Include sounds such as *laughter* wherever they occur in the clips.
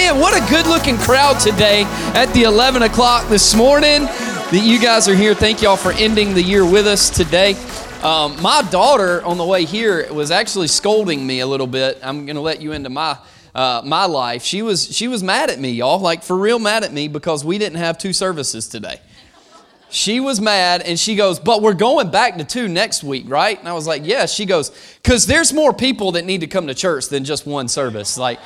Man, what a good looking crowd today at the 11 o'clock this morning that you guys are here. Thank y'all for ending the year with us today. Um, my daughter on the way here was actually scolding me a little bit. I'm going to let you into my uh, my life. She was she was mad at me, y'all, like for real mad at me because we didn't have two services today. She was mad and she goes, But we're going back to two next week, right? And I was like, Yeah. She goes, Because there's more people that need to come to church than just one service. Like,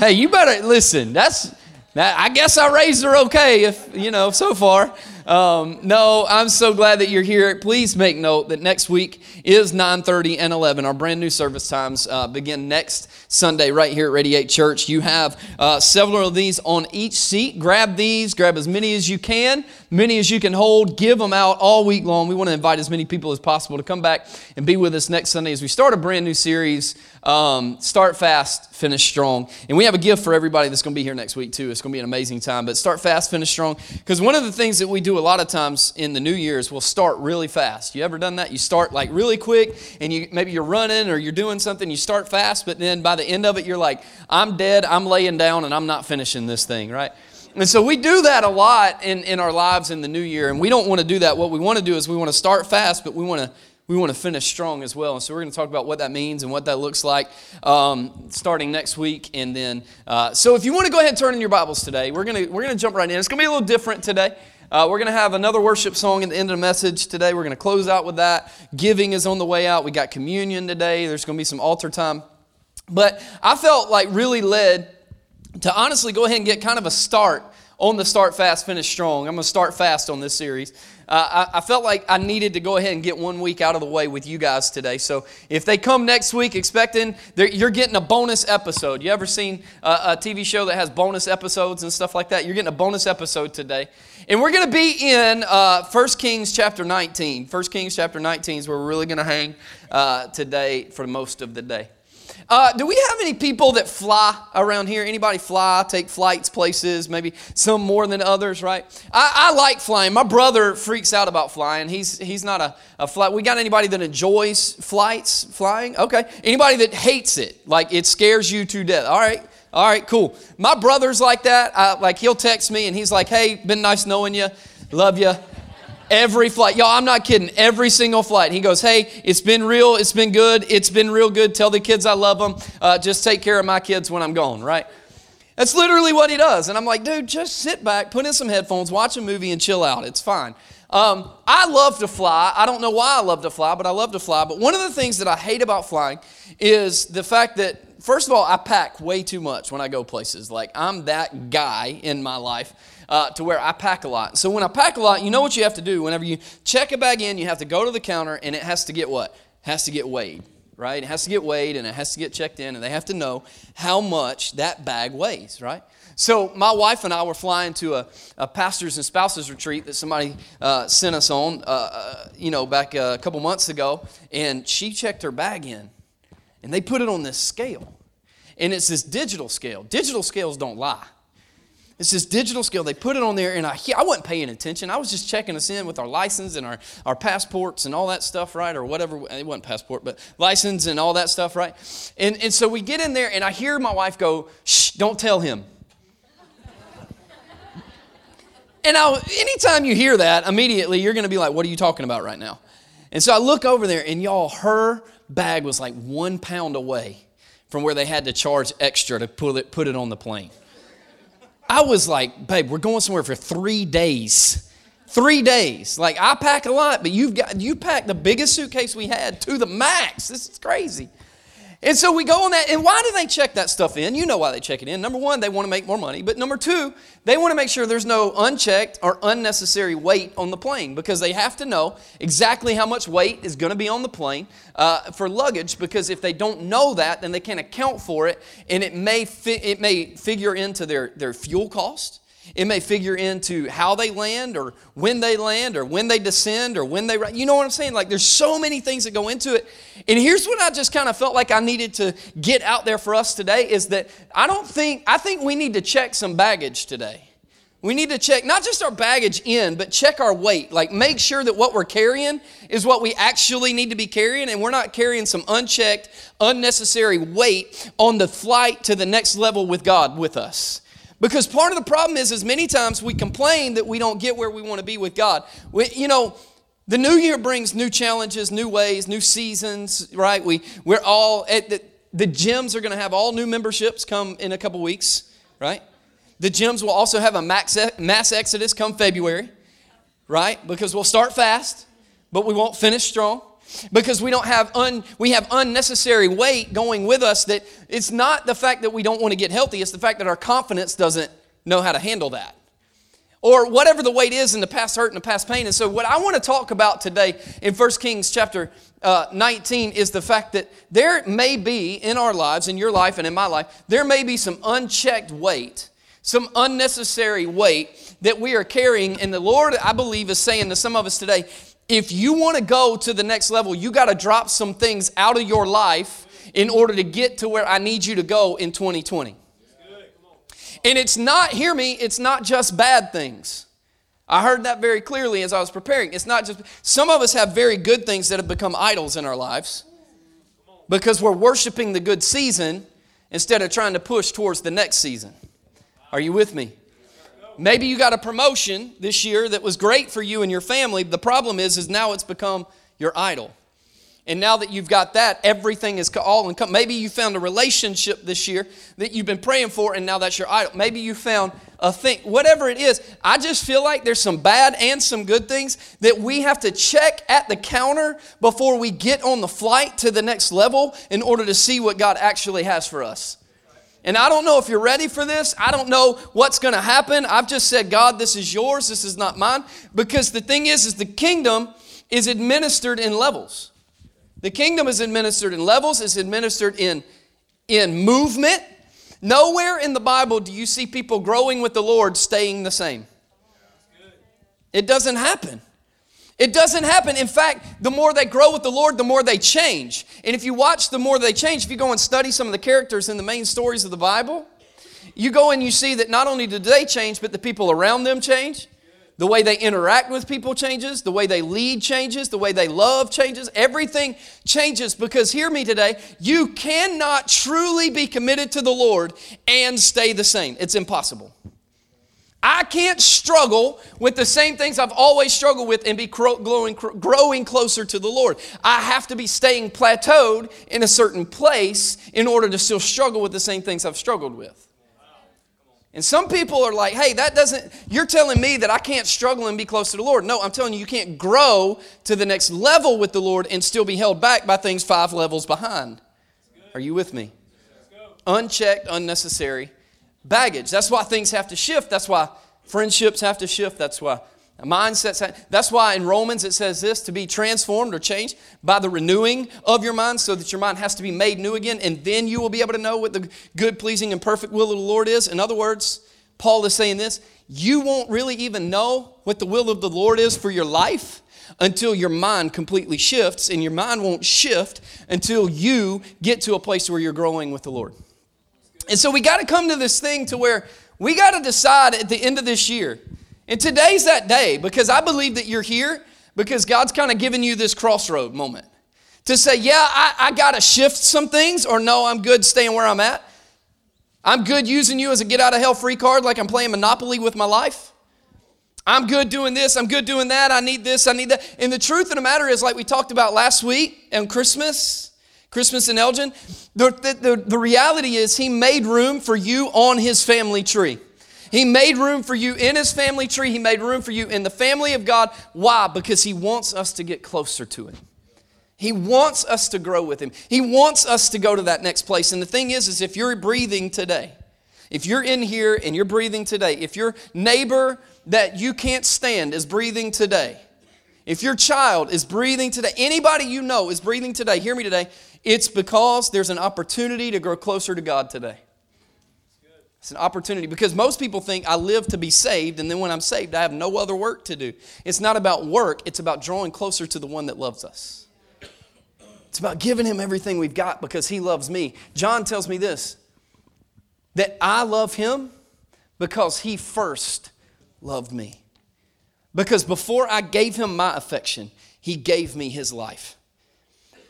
hey, you better listen. That's that, I guess I raised her okay, if you know, so far. Um, no, I'm so glad that you're here. Please make note that next week is 9:30 and 11. Our brand new service times uh, begin next Sunday right here at Radiate Church. You have uh, several of these on each seat. Grab these. Grab as many as you can, many as you can hold. Give them out all week long. We want to invite as many people as possible to come back and be with us next Sunday as we start a brand new series. Um, start fast, finish strong. And we have a gift for everybody that's going to be here next week too. It's going to be an amazing time. But start fast, finish strong. Because one of the things that we do a lot of times in the New Year's, we'll start really fast. You ever done that? You start like really quick, and you maybe you're running or you're doing something. You start fast, but then by the end of it, you're like, I'm dead. I'm laying down, and I'm not finishing this thing, right? And so we do that a lot in, in our lives in the new year, and we don't want to do that. What we want to do is we want to start fast, but we want to we want to finish strong as well. And so we're going to talk about what that means and what that looks like um, starting next week. And then, uh, so if you want to go ahead and turn in your Bibles today, we're going to we're going to jump right in. It's going to be a little different today. Uh, we're going to have another worship song at the end of the message today. We're going to close out with that. Giving is on the way out. We got communion today. There's going to be some altar time. But I felt like really led to honestly go ahead and get kind of a start on the Start Fast, Finish Strong. I'm going to start fast on this series. Uh, I, I, felt like I needed to go ahead and get one week out of the way with you guys today. So if they come next week expecting, you're getting a bonus episode. You ever seen a, a TV show that has bonus episodes and stuff like that? You're getting a bonus episode today. And we're going to be in uh, 1 Kings chapter 19. 1 Kings chapter 19 is where we're really going to hang uh, today for most of the day. Uh, do we have any people that fly around here? Anybody fly, take flights places, maybe some more than others, right? I, I like flying. My brother freaks out about flying. He's, he's not a, a flight. We got anybody that enjoys flights, flying? Okay. Anybody that hates it, like it scares you to death? All right. All right, cool. My brother's like that. I, like he'll text me and he's like, "Hey, been nice knowing you, love you." Every flight, y'all, I'm not kidding. Every single flight. He goes, Hey, it's been real. It's been good. It's been real good. Tell the kids I love them. Uh, just take care of my kids when I'm gone, right? That's literally what he does. And I'm like, dude, just sit back, put in some headphones, watch a movie, and chill out. It's fine. Um, I love to fly. I don't know why I love to fly, but I love to fly. But one of the things that I hate about flying is the fact that, first of all, I pack way too much when I go places. Like, I'm that guy in my life uh, to where I pack a lot. So when I pack a lot, you know what you have to do. Whenever you check a bag in, you have to go to the counter and it has to get what? Has to get weighed, right? It has to get weighed and it has to get checked in, and they have to know how much that bag weighs, right? So my wife and I were flying to a, a pastors and spouses retreat that somebody uh, sent us on, uh, uh you know, back a couple months ago, and she checked her bag in, and they put it on this scale, and it's this digital scale. Digital scales don't lie. It's this digital scale. They put it on there, and I, I wasn't paying attention. I was just checking us in with our license and our, our passports and all that stuff, right? Or whatever. It wasn't passport, but license and all that stuff, right? And, and so we get in there, and I hear my wife go, shh, don't tell him. and now, anytime you hear that, immediately you're going to be like, what are you talking about right now? And so I look over there, and y'all, her bag was like one pound away from where they had to charge extra to put it, put it on the plane. I was like, babe, we're going somewhere for three days. Three days. Like I pack a lot, but you've got you packed the biggest suitcase we had to the max. This is crazy. And so we go on that. And why do they check that stuff in? You know why they check it in. Number one, they want to make more money. But number two, they want to make sure there's no unchecked or unnecessary weight on the plane because they have to know exactly how much weight is going to be on the plane uh, for luggage. Because if they don't know that, then they can't account for it. And it may, fi- it may figure into their, their fuel cost. It may figure into how they land or when they land or when they descend or when they, you know what I'm saying? Like there's so many things that go into it. And here's what I just kind of felt like I needed to get out there for us today is that I don't think, I think we need to check some baggage today. We need to check not just our baggage in, but check our weight. Like make sure that what we're carrying is what we actually need to be carrying and we're not carrying some unchecked, unnecessary weight on the flight to the next level with God with us. Because part of the problem is, is many times we complain that we don't get where we want to be with God. We, you know, the new year brings new challenges, new ways, new seasons, right? We, we're all at the, the gyms are going to have all new memberships come in a couple weeks, right? The gyms will also have a max, mass exodus come February, right? Because we'll start fast, but we won't finish strong because we don't have un, we have unnecessary weight going with us that it's not the fact that we don't want to get healthy it's the fact that our confidence doesn't know how to handle that. Or whatever the weight is in the past hurt and the past pain. And so what i want to talk about today in 1 kings chapter uh, 19 is the fact that there may be in our lives in your life and in my life there may be some unchecked weight some unnecessary weight that we are carrying. And the lord i believe is saying to some of us today if you want to go to the next level, you got to drop some things out of your life in order to get to where I need you to go in 2020. And it's not, hear me, it's not just bad things. I heard that very clearly as I was preparing. It's not just, some of us have very good things that have become idols in our lives because we're worshiping the good season instead of trying to push towards the next season. Are you with me? Maybe you got a promotion this year that was great for you and your family. The problem is, is now it's become your idol. And now that you've got that, everything is all in. Maybe you found a relationship this year that you've been praying for, and now that's your idol. Maybe you found a thing, whatever it is. I just feel like there's some bad and some good things that we have to check at the counter before we get on the flight to the next level in order to see what God actually has for us. And I don't know if you're ready for this. I don't know what's going to happen. I've just said, God, this is yours. This is not mine. Because the thing is, is the kingdom is administered in levels. The kingdom is administered in levels. It's administered in, in movement. Nowhere in the Bible do you see people growing with the Lord staying the same. It doesn't happen. It doesn't happen. In fact, the more they grow with the Lord, the more they change. And if you watch, the more they change. If you go and study some of the characters in the main stories of the Bible, you go and you see that not only do they change, but the people around them change. The way they interact with people changes. The way they lead changes. The way they love changes. Everything changes because, hear me today, you cannot truly be committed to the Lord and stay the same. It's impossible. I can't struggle with the same things I've always struggled with and be growing, growing closer to the Lord. I have to be staying plateaued in a certain place in order to still struggle with the same things I've struggled with. And some people are like, hey, that doesn't, you're telling me that I can't struggle and be close to the Lord. No, I'm telling you, you can't grow to the next level with the Lord and still be held back by things five levels behind. Are you with me? Unchecked, unnecessary baggage. That's why things have to shift. That's why friendships have to shift. That's why mindsets. Have, that's why in Romans it says this to be transformed or changed by the renewing of your mind, so that your mind has to be made new again, and then you will be able to know what the good, pleasing, and perfect will of the Lord is. In other words, Paul is saying this you won't really even know what the will of the Lord is for your life until your mind completely shifts, and your mind won't shift until you get to a place where you're growing with the Lord. And so we got to come to this thing to where we got to decide at the end of this year. And today's that day because I believe that you're here because God's kind of given you this crossroad moment to say, yeah, I, I got to shift some things, or no, I'm good staying where I'm at. I'm good using you as a get out of hell free card like I'm playing Monopoly with my life. I'm good doing this, I'm good doing that, I need this, I need that. And the truth of the matter is, like we talked about last week on Christmas, Christmas in Elgin, the, the, the, reality is He made room for you on His family tree. He made room for you in His family tree. He made room for you in the family of God. Why? Because He wants us to get closer to Him. He wants us to grow with Him. He wants us to go to that next place. And the thing is, is if you're breathing today, if you're in here and you're breathing today, if your neighbor that you can't stand is breathing today, if your child is breathing today, anybody you know is breathing today, hear me today, it's because there's an opportunity to grow closer to God today. It's an opportunity because most people think I live to be saved, and then when I'm saved, I have no other work to do. It's not about work, it's about drawing closer to the one that loves us. It's about giving him everything we've got because he loves me. John tells me this that I love him because he first loved me. Because before I gave him my affection, he gave me his life.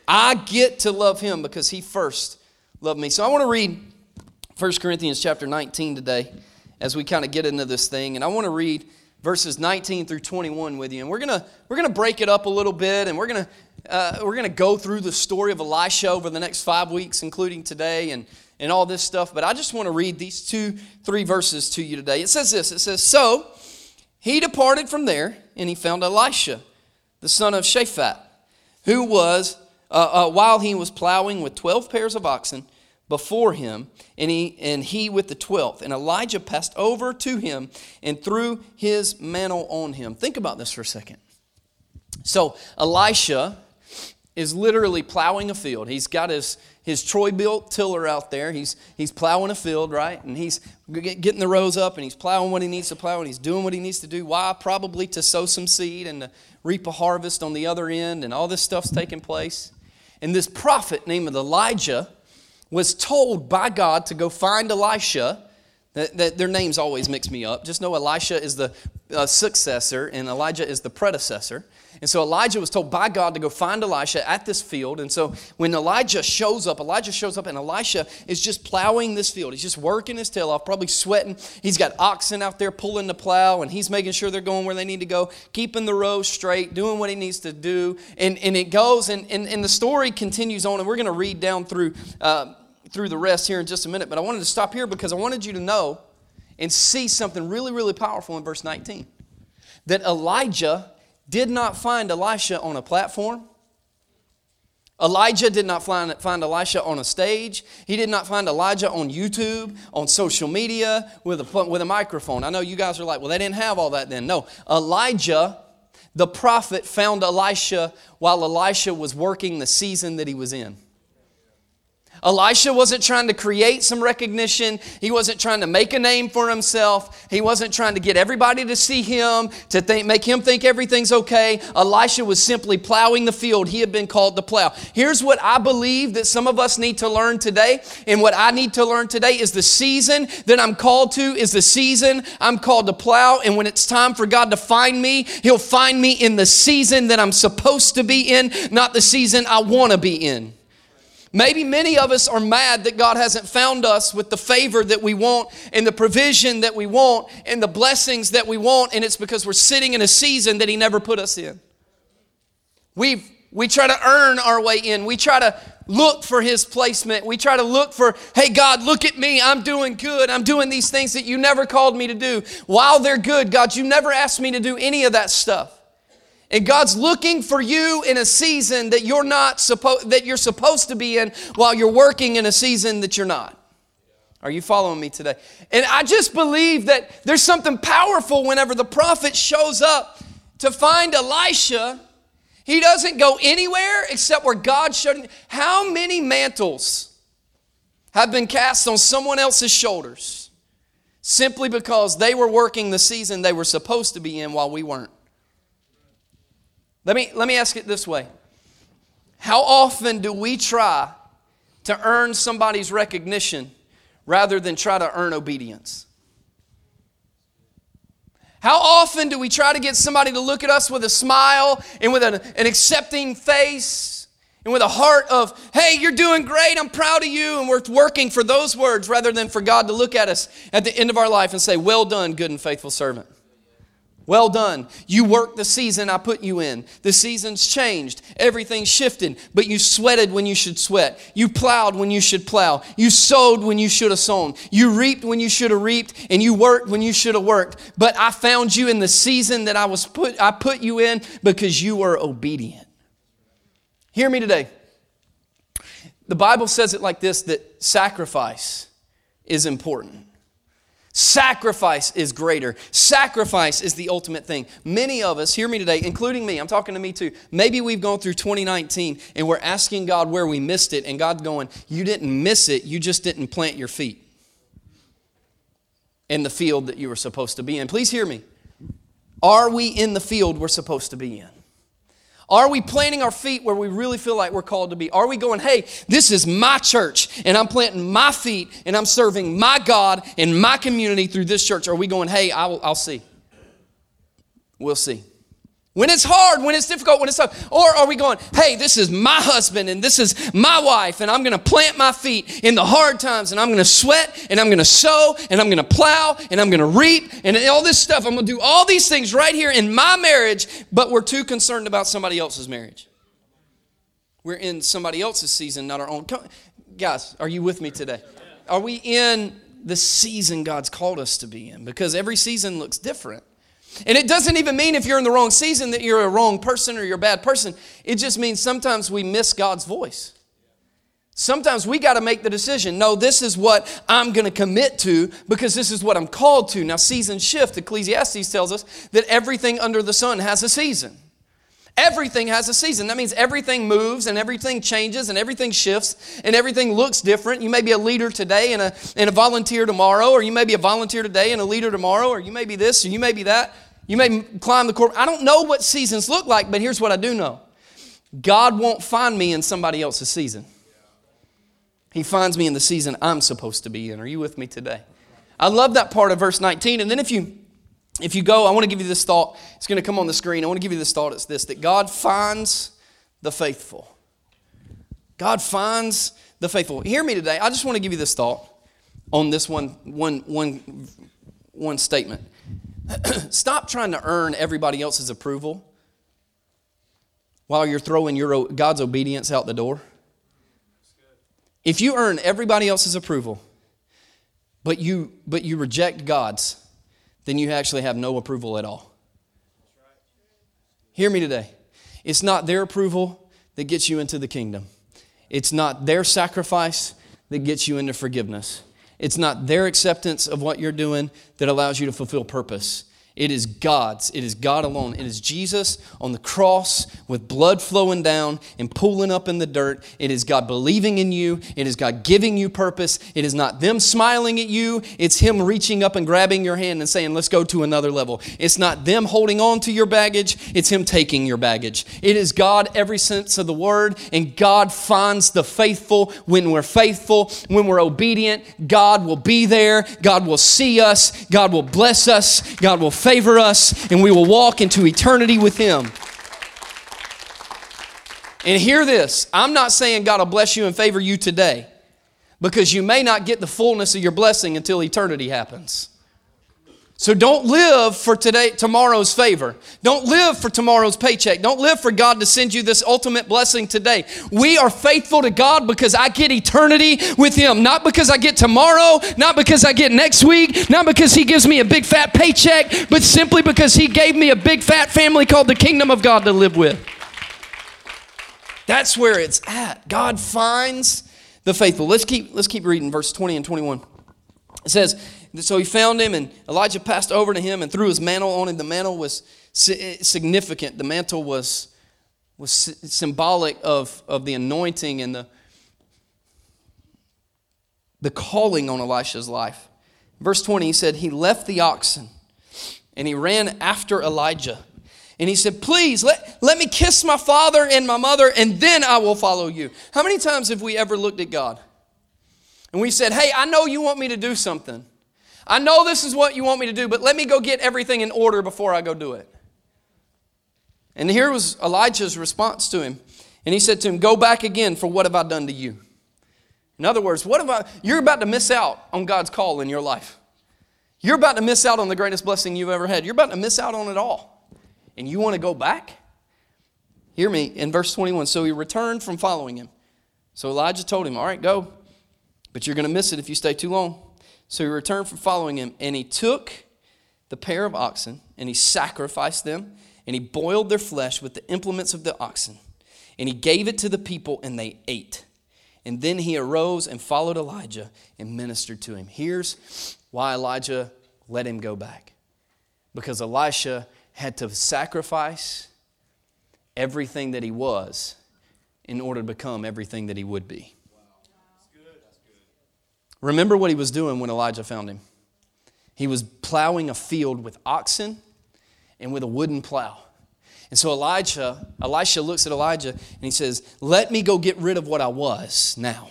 I get to love him because he first loved me. So I want to read 1 Corinthians chapter 19 today. as we kind of get into this thing. And I want to read verses 19 through 21 with you. And we're going to we're to break it up a little bit and we're going to uh, we're going to go through the story of Elisha over the next five weeks, including today and, and all this stuff. But I just want to read these two, three verses to you today. It says this It says, So he departed from there and he found Elisha, the son of Shaphat, who was, uh, uh, while he was plowing with 12 pairs of oxen before him, and he, and he with the twelfth. And Elijah passed over to him and threw his mantle on him. Think about this for a second. So, Elisha is literally plowing a field. He's got his, his Troy-Bilt tiller out there. He's, he's plowing a field, right? And he's getting the rows up and he's plowing what he needs to plow and he's doing what he needs to do. Why? Probably to sow some seed and to reap a harvest on the other end, and all this stuff's taking place. And this prophet named Elijah was told by God to go find Elisha. That, that their names always mix me up. Just know Elisha is the uh, successor and Elijah is the predecessor. And so Elijah was told by God to go find Elisha at this field. And so when Elijah shows up, Elijah shows up and Elisha is just plowing this field. He's just working his tail off, probably sweating. He's got oxen out there pulling the plow and he's making sure they're going where they need to go, keeping the row straight, doing what he needs to do. And, and it goes and, and, and the story continues on. And we're going to read down through, uh, through the rest here in just a minute. But I wanted to stop here because I wanted you to know and see something really, really powerful in verse 19. That Elijah did not find Elisha on a platform. Elijah did not find, find Elisha on a stage. He did not find Elijah on YouTube, on social media, with a, with a microphone. I know you guys are like, well, they didn't have all that then. No. Elijah, the prophet, found Elisha while Elisha was working the season that he was in. Elisha wasn't trying to create some recognition. He wasn't trying to make a name for himself. He wasn't trying to get everybody to see him, to think, make him think everything's okay. Elisha was simply plowing the field he had been called to plow. Here's what I believe that some of us need to learn today. And what I need to learn today is the season that I'm called to is the season I'm called to plow. And when it's time for God to find me, He'll find me in the season that I'm supposed to be in, not the season I want to be in. Maybe many of us are mad that God hasn't found us with the favor that we want and the provision that we want and the blessings that we want, and it's because we're sitting in a season that He never put us in. We we try to earn our way in. We try to look for His placement. We try to look for, hey, God, look at me. I'm doing good. I'm doing these things that you never called me to do. While they're good, God, you never asked me to do any of that stuff. And God's looking for you in a season that you're not supposed that you're supposed to be in while you're working in a season that you're not. Are you following me today? And I just believe that there's something powerful whenever the prophet shows up to find Elisha. He doesn't go anywhere except where God showed him. How many mantles have been cast on someone else's shoulders simply because they were working the season they were supposed to be in while we weren't? Let me, let me ask it this way How often do we try to earn somebody's recognition rather than try to earn obedience? How often do we try to get somebody to look at us with a smile and with an, an accepting face and with a heart of, hey, you're doing great, I'm proud of you, and we're working for those words rather than for God to look at us at the end of our life and say, well done, good and faithful servant? Well done. You worked the season I put you in. The season's changed. Everything's shifted, but you sweated when you should sweat. You plowed when you should plow. You sowed when you should have sown. You reaped when you should have reaped, and you worked when you should have worked. But I found you in the season that I was put I put you in because you were obedient. Hear me today. The Bible says it like this that sacrifice is important. Sacrifice is greater. Sacrifice is the ultimate thing. Many of us, hear me today, including me, I'm talking to me too. Maybe we've gone through 2019 and we're asking God where we missed it, and God's going, You didn't miss it, you just didn't plant your feet in the field that you were supposed to be in. Please hear me. Are we in the field we're supposed to be in? Are we planting our feet where we really feel like we're called to be? Are we going, hey, this is my church and I'm planting my feet and I'm serving my God and my community through this church? Are we going, hey, I'll, I'll see? We'll see. When it's hard, when it's difficult, when it's tough? Or are we going, hey, this is my husband and this is my wife, and I'm gonna plant my feet in the hard times, and I'm gonna sweat, and I'm gonna sow, and I'm gonna plow, and I'm gonna reap, and all this stuff. I'm gonna do all these things right here in my marriage, but we're too concerned about somebody else's marriage. We're in somebody else's season, not our own. Guys, are you with me today? Are we in the season God's called us to be in? Because every season looks different. And it doesn't even mean if you're in the wrong season that you're a wrong person or you're a bad person. It just means sometimes we miss God's voice. Sometimes we got to make the decision no, this is what I'm going to commit to because this is what I'm called to. Now, season shift, Ecclesiastes tells us that everything under the sun has a season. Everything has a season. That means everything moves and everything changes and everything shifts and everything looks different. You may be a leader today and a, and a volunteer tomorrow, or you may be a volunteer today and a leader tomorrow, or you may be this or you may be that. You may climb the corporate. I don't know what seasons look like, but here's what I do know God won't find me in somebody else's season. He finds me in the season I'm supposed to be in. Are you with me today? I love that part of verse 19. And then if you if you go, I want to give you this thought. It's going to come on the screen. I want to give you this thought. It's this that God finds the faithful. God finds the faithful. Hear me today. I just want to give you this thought on this one, one, one, one statement. *clears throat* Stop trying to earn everybody else's approval while you're throwing your, God's obedience out the door. If you earn everybody else's approval, but you, but you reject God's, then you actually have no approval at all. Hear me today. It's not their approval that gets you into the kingdom. It's not their sacrifice that gets you into forgiveness. It's not their acceptance of what you're doing that allows you to fulfill purpose. It is God's. It is God alone. It is Jesus on the cross with blood flowing down and pooling up in the dirt. It is God believing in you. It is God giving you purpose. It is not them smiling at you. It's Him reaching up and grabbing your hand and saying, Let's go to another level. It's not them holding on to your baggage. It's Him taking your baggage. It is God every sense of the word, and God finds the faithful when we're faithful, when we're obedient. God will be there. God will see us. God will bless us. God will favor us, and we will walk into eternity with Him. And hear this I'm not saying God will bless you and favor you today because you may not get the fullness of your blessing until eternity happens. So don't live for today, tomorrow's favor. Don't live for tomorrow's paycheck. Don't live for God to send you this ultimate blessing today. We are faithful to God because I get eternity with Him. Not because I get tomorrow, not because I get next week, not because He gives me a big fat paycheck, but simply because He gave me a big fat family called the kingdom of God to live with. That's where it's at. God finds the faithful. Let's keep, let's keep reading verse 20 and 21. It says, so he found him, and Elijah passed over to him and threw his mantle on him. The mantle was significant. The mantle was, was symbolic of, of the anointing and the, the calling on Elisha's life. Verse 20, he said, He left the oxen and he ran after Elijah. And he said, Please let, let me kiss my father and my mother, and then I will follow you. How many times have we ever looked at God? And we said, Hey, I know you want me to do something. I know this is what you want me to do, but let me go get everything in order before I go do it. And here was Elijah's response to him. And he said to him, Go back again, for what have I done to you? In other words, what have I, you're about to miss out on God's call in your life. You're about to miss out on the greatest blessing you've ever had. You're about to miss out on it all. And you want to go back? Hear me in verse 21. So he returned from following him. So Elijah told him, All right, go, but you're going to miss it if you stay too long. So he returned from following him, and he took the pair of oxen, and he sacrificed them, and he boiled their flesh with the implements of the oxen, and he gave it to the people, and they ate. And then he arose and followed Elijah and ministered to him. Here's why Elijah let him go back because Elisha had to sacrifice everything that he was in order to become everything that he would be. Remember what he was doing when Elijah found him. He was plowing a field with oxen and with a wooden plow. And so Elijah, Elisha looks at Elijah and he says, Let me go get rid of what I was now.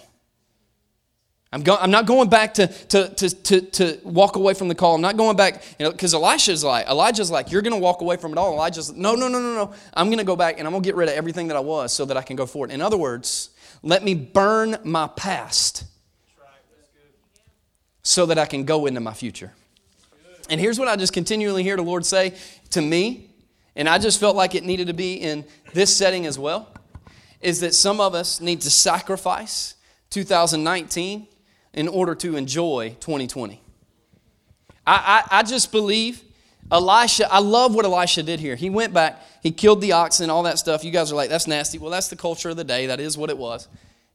I'm, go- I'm not going back to, to, to, to, to walk away from the call. I'm not going back, because you know, Elisha's like, Elijah's like, you're going to walk away from it all. Elijah's, no, no, no, no, no. I'm going to go back and I'm going to get rid of everything that I was so that I can go forward. In other words, let me burn my past so that I can go into my future. And here's what I just continually hear the Lord say to me, and I just felt like it needed to be in this setting as well, is that some of us need to sacrifice 2019 in order to enjoy 2020. I, I, I just believe Elisha, I love what Elisha did here. He went back, he killed the oxen, all that stuff. You guys are like, that's nasty. Well, that's the culture of the day. That is what it was.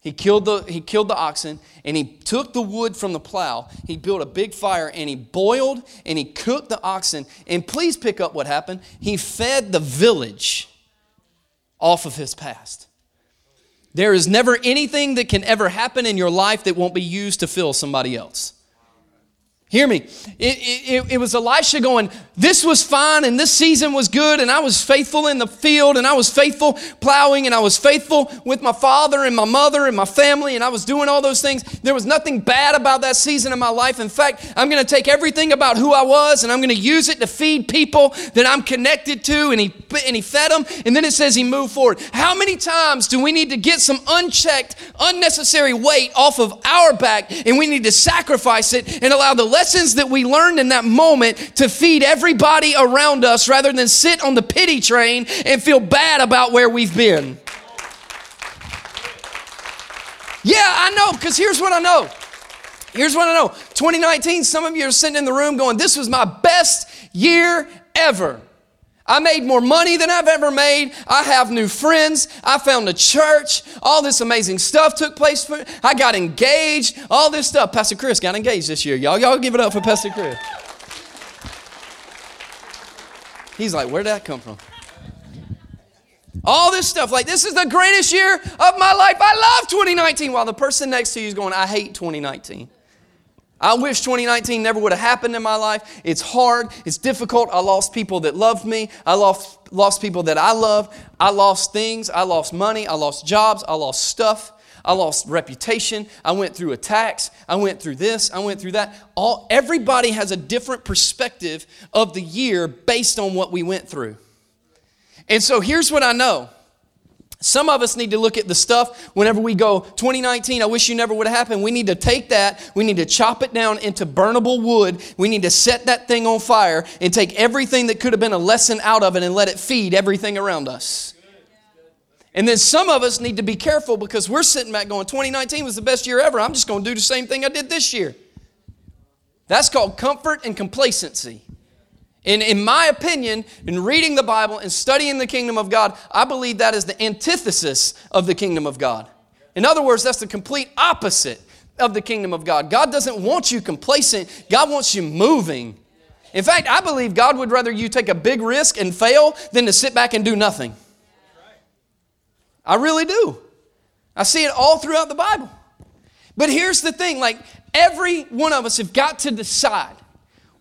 He killed, the, he killed the oxen and he took the wood from the plow. He built a big fire and he boiled and he cooked the oxen. And please pick up what happened. He fed the village off of his past. There is never anything that can ever happen in your life that won't be used to fill somebody else. Hear me. It, it, it, was Elisha going, This was fine and this season was good, and I was faithful in the field, and I was faithful plowing, and I was faithful with my father and my mother and my family, and I was doing all those things. There was nothing bad about that season of my life. In fact, I'm going to take everything about who I was and I'm going to use it to feed people that I'm connected to, and he, and he fed them. And then it says he moved forward. How many times do we need to get some unchecked, unnecessary weight off of our back, and we need to sacrifice it and allow the lessons that we learned in that moment to feed everybody around us rather than sit on the pity train and feel bad about where we've been. Yeah, I know, because here's what I know. Here's what I know 2019, some of you are sitting in the room going, This was my best year ever. I made more money than I've ever made. I have new friends. I found a church. All this amazing stuff took place. For, I got engaged. All this stuff. Pastor Chris got engaged this year. Y'all, y'all give it up for Pastor Chris. He's like, where'd that come from? All this stuff. Like, this is the greatest year of my life. I love 2019. While the person next to you is going, I hate 2019. I wish 2019 never would have happened in my life. It's hard, it's difficult. I lost people that loved me. I lost, lost people that I love. I lost things. I lost money. I lost jobs. I lost stuff. I lost reputation. I went through attacks. I went through this. I went through that. All, everybody has a different perspective of the year based on what we went through. And so here's what I know some of us need to look at the stuff whenever we go, 2019, I wish you never would have happened. We need to take that, we need to chop it down into burnable wood. We need to set that thing on fire and take everything that could have been a lesson out of it and let it feed everything around us. And then some of us need to be careful because we're sitting back going, 2019 was the best year ever. I'm just going to do the same thing I did this year. That's called comfort and complacency. And in my opinion, in reading the Bible and studying the kingdom of God, I believe that is the antithesis of the kingdom of God. In other words, that's the complete opposite of the kingdom of God. God doesn't want you complacent, God wants you moving. In fact, I believe God would rather you take a big risk and fail than to sit back and do nothing. I really do. I see it all throughout the Bible. But here's the thing like every one of us have got to decide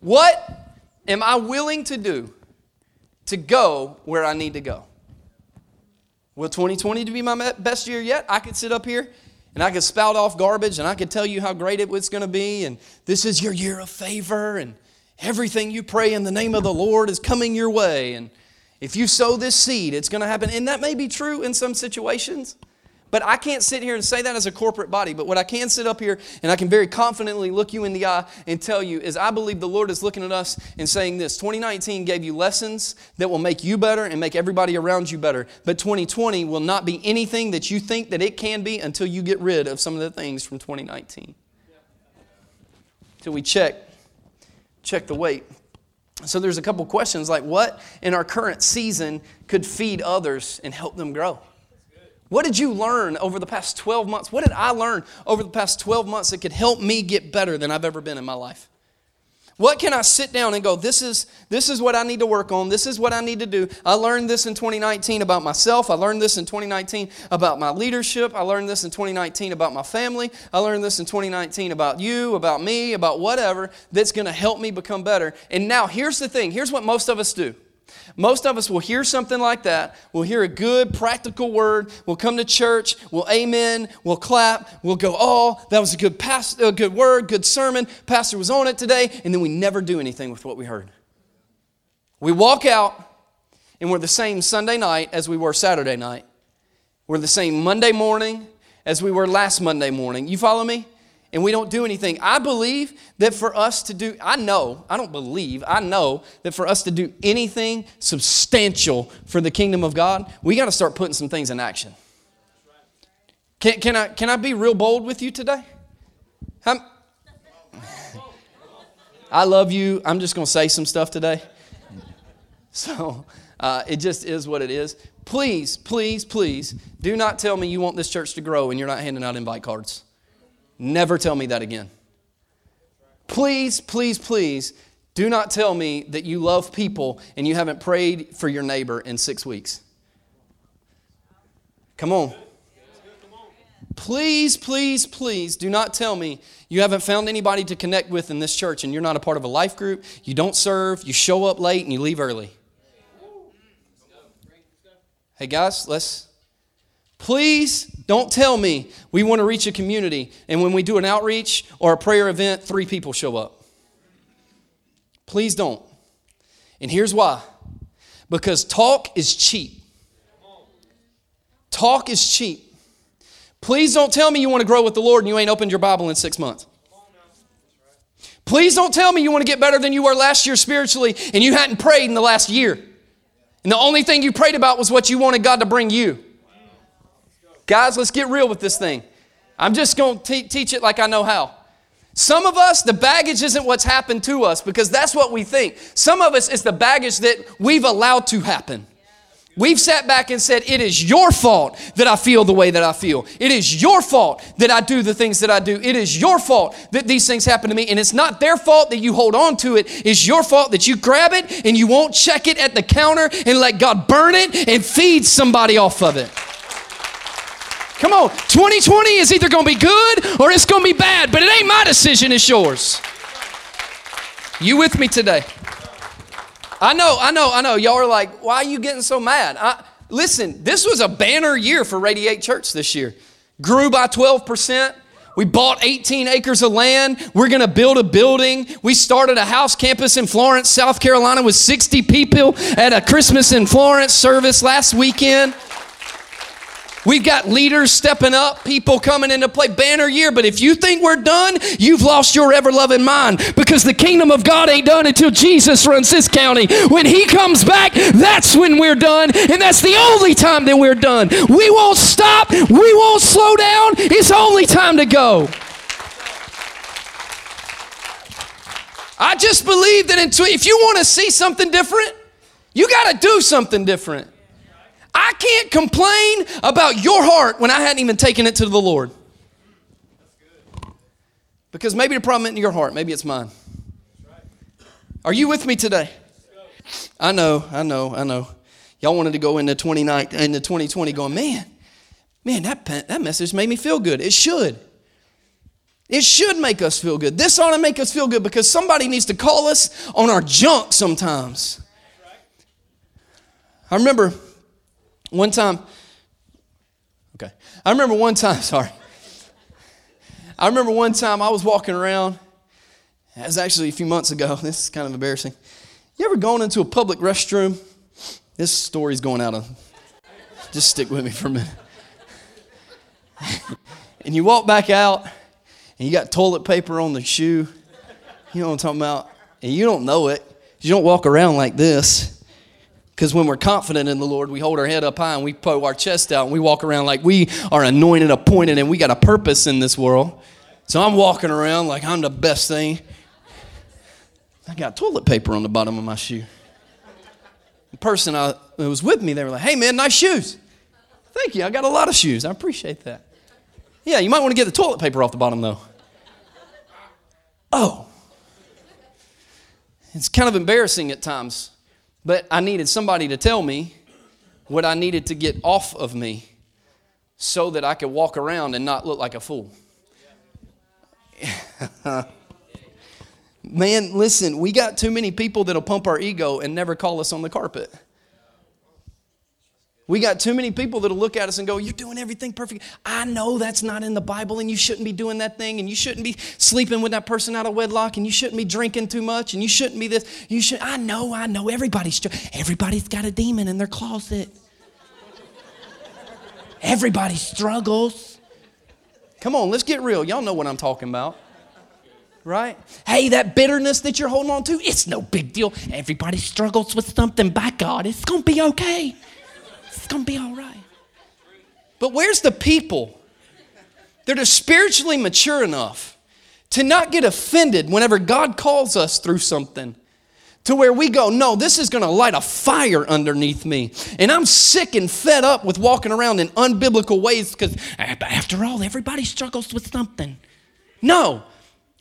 what am I willing to do to go where I need to go? Will 2020 be my best year yet? I could sit up here and I could spout off garbage and I could tell you how great it was going to be and this is your year of favor and everything you pray in the name of the Lord is coming your way and if you sow this seed it's going to happen and that may be true in some situations. But I can't sit here and say that as a corporate body. But what I can sit up here and I can very confidently look you in the eye and tell you is I believe the Lord is looking at us and saying this 2019 gave you lessons that will make you better and make everybody around you better. But 2020 will not be anything that you think that it can be until you get rid of some of the things from 2019. Till we check, check the weight. So there's a couple questions like what in our current season could feed others and help them grow? What did you learn over the past 12 months? What did I learn over the past 12 months that could help me get better than I've ever been in my life? What can I sit down and go, this is, this is what I need to work on. This is what I need to do. I learned this in 2019 about myself. I learned this in 2019 about my leadership. I learned this in 2019 about my family. I learned this in 2019 about you, about me, about whatever that's going to help me become better. And now here's the thing here's what most of us do Most of us will hear something like that. We'll hear a good, practical word. We'll come to church. We'll amen. We'll clap. We'll go, oh, that was a good, past, a good word, good sermon. Pastor was on it today. And then we never do anything with what we heard. We walk out, and we're the same Sunday night as we were Saturday night. We're the same Monday morning as we were last Monday morning. You follow me? And we don't do anything. I believe that for us to do, I know, I don't believe, I know that for us to do anything substantial for the kingdom of God, we got to start putting some things in action. Can, can, I, can I be real bold with you today? I'm, *laughs* I love you. I'm just going to say some stuff today. *laughs* So uh, it just is what it is. Please, please, please do not tell me you want this church to grow and you're not handing out invite cards. Never tell me that again. Please, please, please do not tell me that you love people and you haven't prayed for your neighbor in six weeks. Come on. Please, please, please do not tell me you haven't found anybody to connect with in this church and you're not a part of a life group, you don't serve, you show up late, and you leave early. Hey, guys, let's Please don't tell me we want to reach a community and when we do an outreach or a prayer event, three people show up. Please don't. And here's why because talk is cheap. Talk is cheap. Please don't tell me you want to grow with the Lord and you ain't opened your Bible in six months. Please don't tell me you want to get better than you were last year spiritually and you hadn't prayed in the last year. And the only thing you prayed about was what you wanted God to bring you. Guys, let's get real with this thing. I'm just going to teach it like I know how. Some of us, the baggage isn't what's happened to us because that's what we think. Some of us, it's the baggage that we've allowed to happen. We've sat back and said, It is your fault that I feel the way that I feel. It is your fault that I do the things that I do. It is your fault that these things happen to me. And it's not their fault that you hold on to it. It's your fault that you grab it and you won't check it at the counter and let God burn it and feed somebody off of it. Come on, 2020 is either going to be good or it's going to be bad, but it ain't my decision, it's yours. You with me today? I know, I know, I know. Y'all are like, why are you getting so mad? I, listen, this was a banner year for Radiate Church this year. Grew by 12%. We bought 18 acres of land. We're going to build a building. We started a house campus in Florence, South Carolina with 60 people at a Christmas in Florence service last weekend. We've got leaders stepping up, people coming into play, banner year. But if you think we're done, you've lost your ever loving mind because the kingdom of God ain't done until Jesus runs this county. When he comes back, that's when we're done. And that's the only time that we're done. We won't stop, we won't slow down. It's only time to go. I just believe that if you want to see something different, you got to do something different. I can't complain about your heart when I hadn't even taken it to the Lord. Because maybe the problem isn't your heart, maybe it's mine. Are you with me today? I know, I know, I know. Y'all wanted to go into 29 into 2020 going, man, man, that that message made me feel good. It should. It should make us feel good. This ought to make us feel good because somebody needs to call us on our junk sometimes. I remember one time, okay, I remember one time, *laughs* sorry. I remember one time I was walking around. It was actually a few months ago. *laughs* This is kind of embarrassing. You ever gone into a public restroom? This story's going out of. Just stick with me for a minute. *laughs* and you walk back out, and you got toilet paper on the shoe. You know what I'm talking about? And you don't know it. You don't walk around like this. Because when we're confident in the Lord, we hold our head up high and we put our chest out and we walk around like we are anointed, appointed, and we got a purpose in this world. So I'm walking around like I'm the best thing. I got toilet paper on the bottom of my shoe. The person I, that was with me, they were like, hey man, nice shoes. Thank you. I got a lot of shoes. I appreciate that. Yeah, you might want to get the toilet paper off the bottom though. Oh. It's kind of embarrassing at times but I needed somebody to tell me what I needed to get off of me so that I could walk around and not look like a fool. *laughs* Man, listen, we got too many people that'll pump our ego and never call us on the carpet. We got too many people that'll look at us and go, You're doing everything perfect. I know that's not in the Bible, and you shouldn't be doing that thing, and you shouldn't be sleeping with that person out of wedlock, and you shouldn't be drinking too much, and you shouldn't be this. You should. I know, I know. Everybody's everybody's got a demon in their closet. Everybody struggles. Come on, let's get real. Y'all know what I'm talking about. Right? Hey, that bitterness that you're holding on to, it's no big deal. Everybody struggles with something. By God, it's going to be okay. It's going to be all right. But where's the people that are spiritually mature enough to not get offended whenever God calls us through something? To where we go, no, this is gonna light a fire underneath me. And I'm sick and fed up with walking around in unbiblical ways because, after all, everybody struggles with something. No,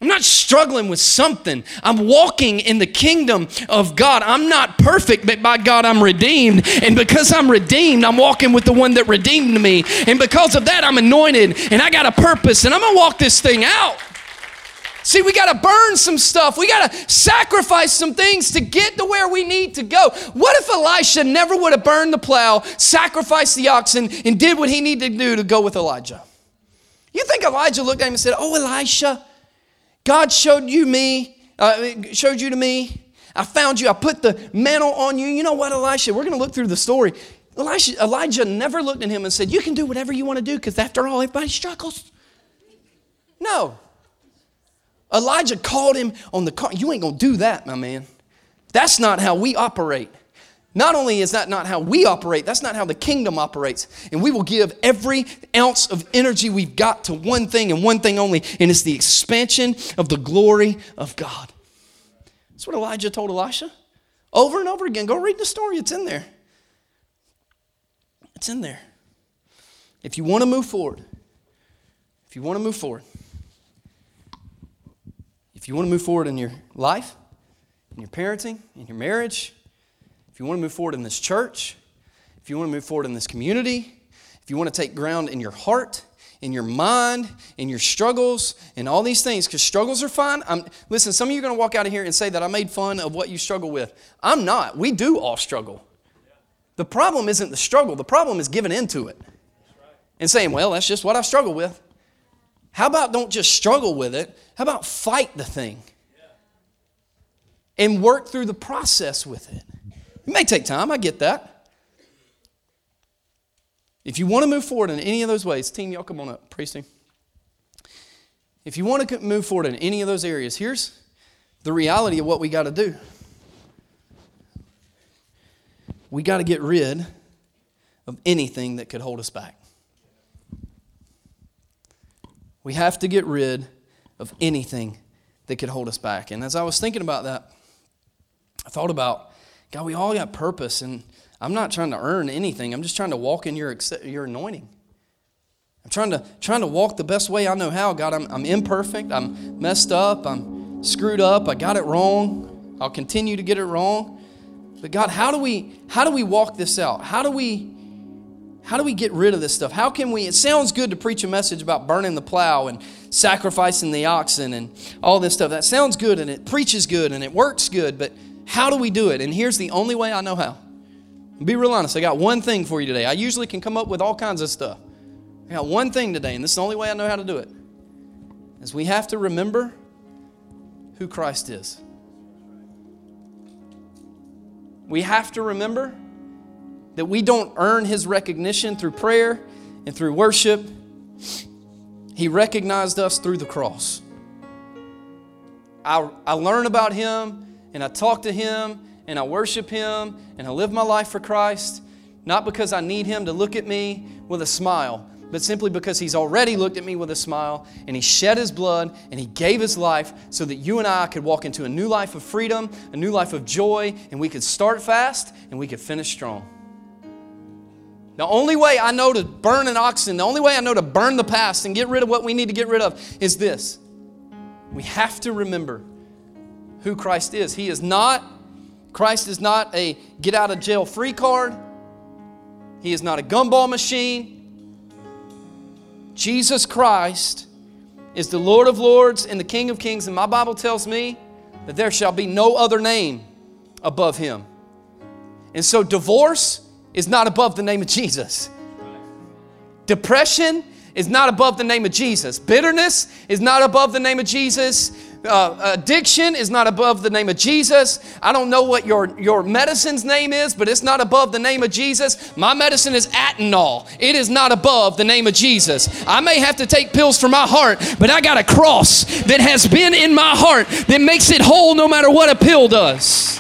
I'm not struggling with something. I'm walking in the kingdom of God. I'm not perfect, but by God, I'm redeemed. And because I'm redeemed, I'm walking with the one that redeemed me. And because of that, I'm anointed and I got a purpose and I'm going to walk this thing out. See, we got to burn some stuff. We got to sacrifice some things to get to where we need to go. What if Elisha never would have burned the plow, sacrificed the oxen, and did what he needed to do to go with Elijah? You think Elijah looked at him and said, Oh, Elisha, God showed you me, uh, showed you to me. I found you. I put the mantle on you. You know what, Elisha? We're going to look through the story. Elisha, Elijah never looked at him and said, You can do whatever you want to do because after all, everybody struggles. No. Elijah called him on the car. You ain't going to do that, my man. That's not how we operate. Not only is that not how we operate, that's not how the kingdom operates. And we will give every ounce of energy we've got to one thing and one thing only, and it's the expansion of the glory of God. That's what Elijah told Elisha over and over again. Go read the story, it's in there. It's in there. If you want to move forward, if you want to move forward, if you want to move forward in your life, in your parenting, in your marriage, if you want to move forward in this church, if you want to move forward in this community, if you want to take ground in your heart, in your mind, in your struggles, and all these things, because struggles are fine. I'm, listen, some of you are going to walk out of here and say that I made fun of what you struggle with. I'm not. We do all struggle. The problem isn't the struggle, the problem is giving into it and saying, well, that's just what I struggle with. How about don't just struggle with it? How about fight the thing and work through the process with it? It may take time, I get that. If you want to move forward in any of those ways, team, y'all come on up, praise team. If you want to move forward in any of those areas, here's the reality of what we got to do. We got to get rid of anything that could hold us back. We have to get rid of anything that could hold us back. And as I was thinking about that, I thought about God, we all got purpose, and I'm not trying to earn anything. I'm just trying to walk in your, your anointing. I'm trying to, trying to walk the best way I know how. God, I'm, I'm imperfect. I'm messed up. I'm screwed up. I got it wrong. I'll continue to get it wrong. But God, how do we how do we walk this out? How do we how do we get rid of this stuff? How can we? It sounds good to preach a message about burning the plow and sacrificing the oxen and all this stuff. That sounds good and it preaches good and it works good, but how do we do it? And here's the only way I know how. Be real honest. I got one thing for you today. I usually can come up with all kinds of stuff. I got one thing today, and this is the only way I know how to do it. Is we have to remember who Christ is. We have to remember that we don't earn his recognition through prayer and through worship. He recognized us through the cross. I, I learn about him and I talk to Him and I worship Him and I live my life for Christ, not because I need Him to look at me with a smile, but simply because He's already looked at me with a smile and He shed His blood and He gave His life so that you and I could walk into a new life of freedom, a new life of joy, and we could start fast and we could finish strong. The only way I know to burn an oxen, the only way I know to burn the past and get rid of what we need to get rid of is this. We have to remember who Christ is. He is not, Christ is not a get out of jail free card. He is not a gumball machine. Jesus Christ is the Lord of Lords and the King of Kings. And my Bible tells me that there shall be no other name above him. And so divorce is not above the name of Jesus. Depression is not above the name of Jesus. Bitterness is not above the name of Jesus. Uh, addiction is not above the name of Jesus. I don't know what your, your medicine's name is, but it's not above the name of Jesus. My medicine is Atenol. It is not above the name of Jesus. I may have to take pills for my heart, but I got a cross that has been in my heart that makes it whole no matter what a pill does.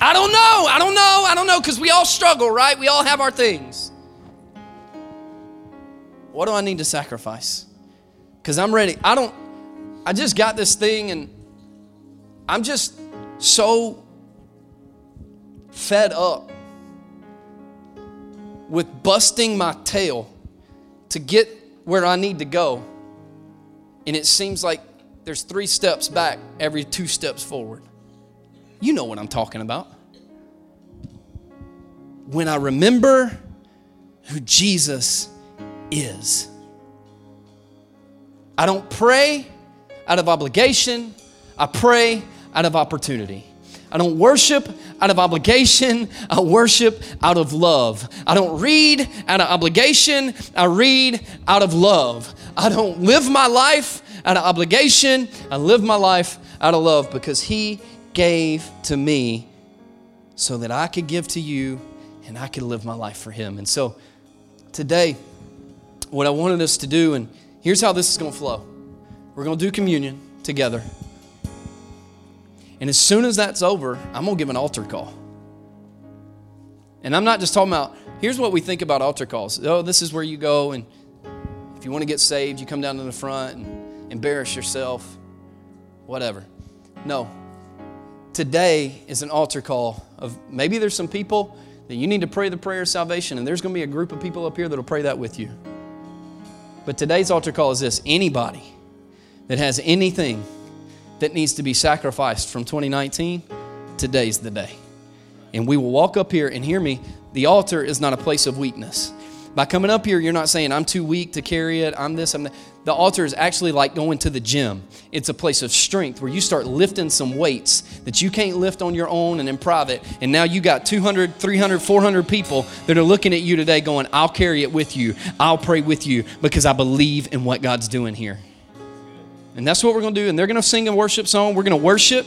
I don't know. I don't know. I don't know because we all struggle, right? We all have our things. What do I need to sacrifice? Because I'm ready. I don't, I just got this thing and I'm just so fed up with busting my tail to get where I need to go. And it seems like there's three steps back every two steps forward. You know what I'm talking about. When I remember who Jesus is, I don't pray out of obligation, I pray out of opportunity. I don't worship out of obligation, I worship out of love. I don't read out of obligation, I read out of love. I don't live my life out of obligation, I live my life out of love because He gave to me so that I could give to you and I could live my life for Him. And so today, what I wanted us to do, and here's how this is going to flow we're going to do communion together. And as soon as that's over, I'm going to give an altar call. And I'm not just talking about, here's what we think about altar calls. Oh, this is where you go, and if you want to get saved, you come down to the front and embarrass yourself, whatever. No. Today is an altar call of maybe there's some people that you need to pray the prayer of salvation, and there's going to be a group of people up here that'll pray that with you. But today's altar call is this anybody that has anything that needs to be sacrificed from 2019, today's the day. And we will walk up here and hear me. The altar is not a place of weakness. By coming up here, you're not saying, I'm too weak to carry it, I'm this, I'm that. The altar is actually like going to the gym. It's a place of strength where you start lifting some weights that you can't lift on your own and in private. And now you got 200, 300, 400 people that are looking at you today going, I'll carry it with you. I'll pray with you because I believe in what God's doing here. And that's what we're going to do. And they're going to sing a worship song. We're going to worship.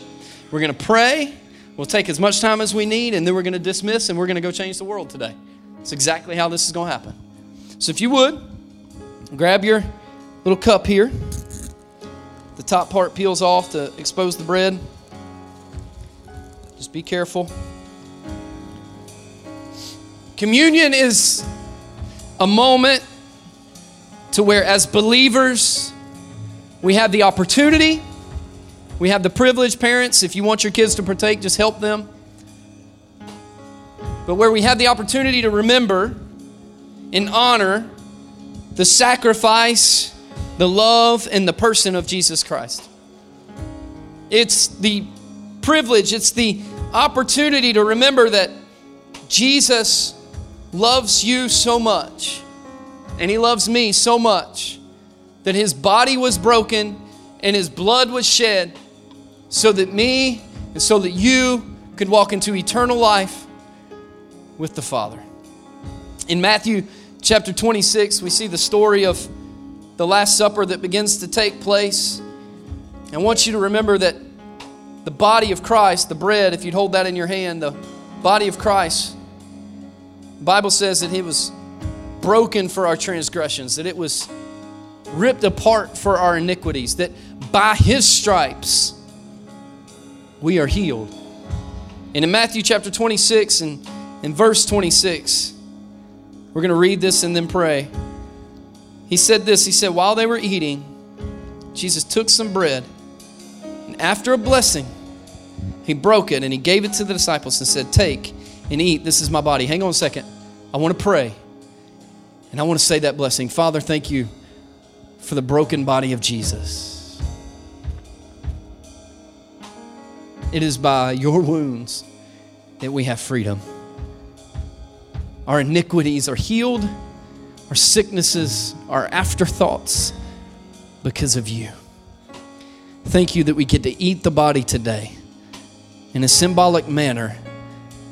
We're going to pray. We'll take as much time as we need, and then we're going to dismiss and we're going to go change the world today. It's exactly how this is going to happen. So if you would, grab your little cup here. The top part peels off to expose the bread. Just be careful. Communion is a moment to where, as believers, we have the opportunity, we have the privilege, parents. If you want your kids to partake, just help them. But where we have the opportunity to remember and honor the sacrifice, the love, and the person of Jesus Christ. It's the privilege, it's the opportunity to remember that Jesus loves you so much, and He loves me so much that his body was broken and his blood was shed so that me and so that you could walk into eternal life with the Father. In Matthew chapter 26, we see the story of the Last Supper that begins to take place. I want you to remember that the body of Christ, the bread, if you'd hold that in your hand, the body of Christ, the Bible says that he was broken for our transgressions, that it was ripped apart for our iniquities, that by his stripes we are healed. And in Matthew chapter 26 and in verse 26, we're going to read this and then pray. He said this He said, While they were eating, Jesus took some bread, and after a blessing, he broke it and he gave it to the disciples and said, Take and eat. This is my body. Hang on a second. I want to pray. And I want to say that blessing. Father, thank you for the broken body of Jesus. It is by your wounds that we have freedom. Our iniquities are healed, our sicknesses are afterthoughts because of you. Thank you that we get to eat the body today in a symbolic manner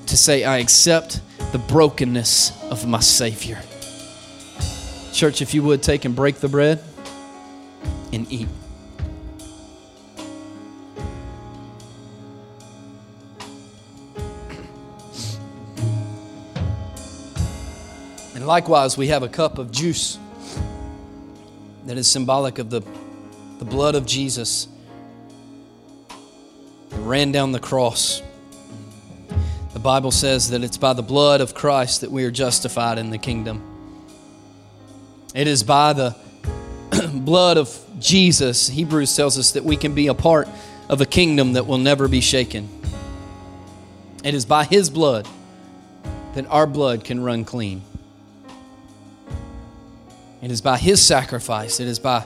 to say, I accept the brokenness of my Savior. Church, if you would take and break the bread and eat. And likewise, we have a cup of juice that is symbolic of the, the blood of Jesus that ran down the cross. The Bible says that it's by the blood of Christ that we are justified in the kingdom. It is by the *clears throat* blood of Jesus, Hebrews tells us that we can be a part of a kingdom that will never be shaken. It is by His blood that our blood can run clean. It is by His sacrifice. It is by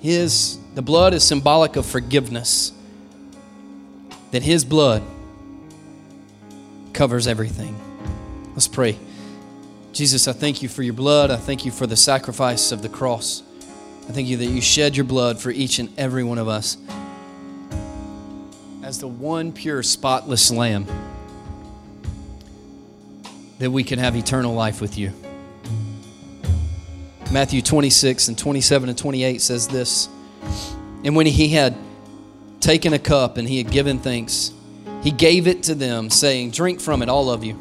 His, the blood is symbolic of forgiveness. That His blood covers everything. Let's pray. Jesus, I thank you for your blood. I thank you for the sacrifice of the cross. I thank you that you shed your blood for each and every one of us as the one pure, spotless lamb that we can have eternal life with you. Matthew 26 and 27 and 28 says this And when he had taken a cup and he had given thanks, he gave it to them, saying, Drink from it, all of you.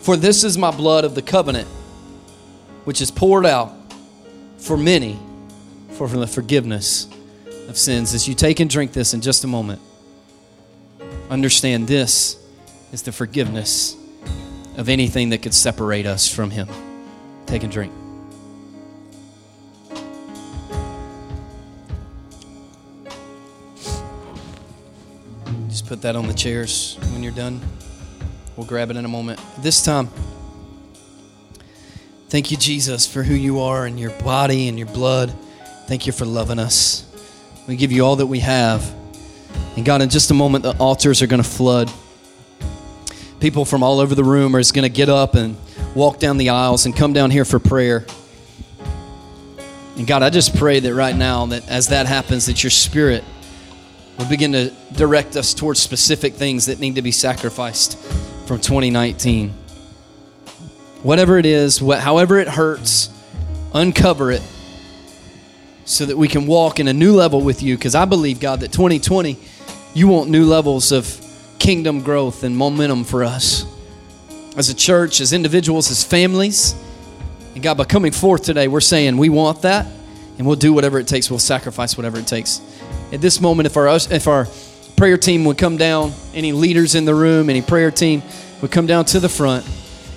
For this is my blood of the covenant, which is poured out for many for the forgiveness of sins. As you take and drink this in just a moment, understand this is the forgiveness of anything that could separate us from Him. Take and drink. Just put that on the chairs when you're done. We'll grab it in a moment. This time, thank you, Jesus, for who you are and your body and your blood. Thank you for loving us. We give you all that we have. And God, in just a moment, the altars are going to flood. People from all over the room are going to get up and walk down the aisles and come down here for prayer. And God, I just pray that right now, that as that happens, that your spirit will begin to direct us towards specific things that need to be sacrificed from 2019. Whatever it is, however it hurts, uncover it so that we can walk in a new level with you. Because I believe, God, that 2020, you want new levels of kingdom growth and momentum for us as a church, as individuals, as families. And God, by coming forth today, we're saying we want that and we'll do whatever it takes. We'll sacrifice whatever it takes. At this moment, if our, if our prayer team would come down, any leaders in the room, any prayer team would come down to the front.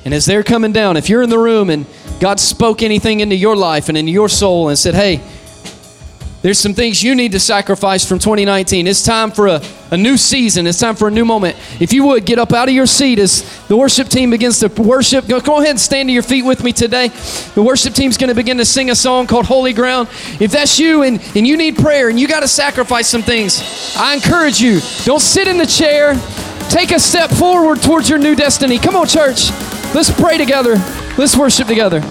And as they're coming down, if you're in the room and God spoke anything into your life and into your soul and said, hey, there's some things you need to sacrifice from 2019. It's time for a, a new season. It's time for a new moment. If you would get up out of your seat as the worship team begins to worship, go, go ahead and stand to your feet with me today. The worship team's going to begin to sing a song called Holy Ground. If that's you and, and you need prayer and you got to sacrifice some things, I encourage you don't sit in the chair. Take a step forward towards your new destiny. Come on, church. Let's pray together. Let's worship together.